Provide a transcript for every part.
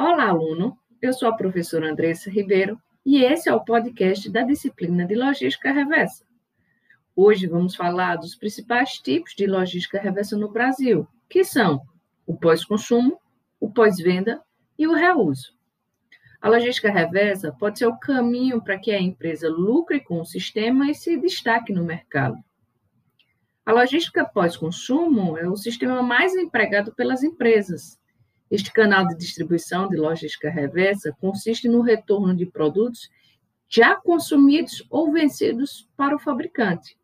Olá, aluno! Eu sou a professora Andressa Ribeiro e esse é o podcast da disciplina de Logística Reversa. Hoje vamos falar dos principais tipos de logística reversa no Brasil, que são o pós-consumo, o pós-venda e o reuso. A logística reversa pode ser o caminho para que a empresa lucre com o sistema e se destaque no mercado. A logística pós-consumo é o sistema mais empregado pelas empresas este canal de distribuição de logística reversa consiste no retorno de produtos já consumidos ou vencidos para o fabricante.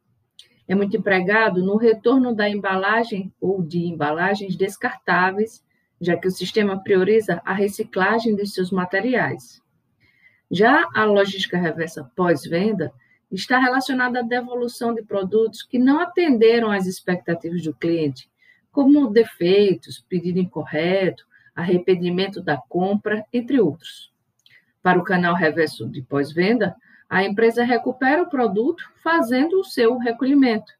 É muito empregado no retorno da embalagem ou de embalagens descartáveis, já que o sistema prioriza a reciclagem de seus materiais. Já a logística reversa pós-venda está relacionada à devolução de produtos que não atenderam às expectativas do cliente, como defeitos, pedido incorreto arrependimento da compra, entre outros. Para o canal reverso de pós-venda, a empresa recupera o produto fazendo o seu recolhimento,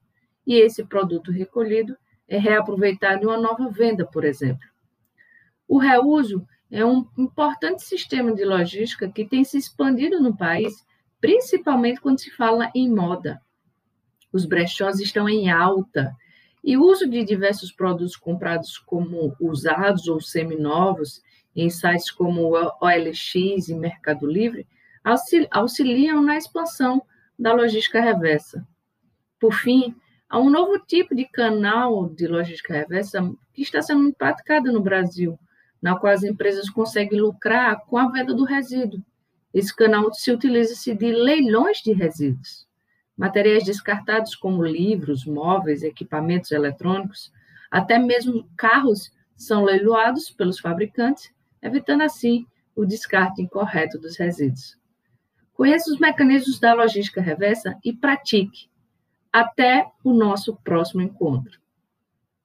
e esse produto recolhido é reaproveitado em uma nova venda, por exemplo. O reuso é um importante sistema de logística que tem se expandido no país, principalmente quando se fala em moda. Os brechós estão em alta e o uso de diversos produtos comprados como usados ou seminovos em sites como OLX e Mercado Livre auxiliam na expansão da logística reversa. Por fim, há um novo tipo de canal de logística reversa que está sendo praticado no Brasil, na qual as empresas conseguem lucrar com a venda do resíduo. Esse canal se utiliza-se de leilões de resíduos. Materiais descartados como livros, móveis, equipamentos eletrônicos, até mesmo carros são leiloados pelos fabricantes, evitando assim o descarte incorreto dos resíduos. Conheça os mecanismos da logística reversa e pratique. Até o nosso próximo encontro.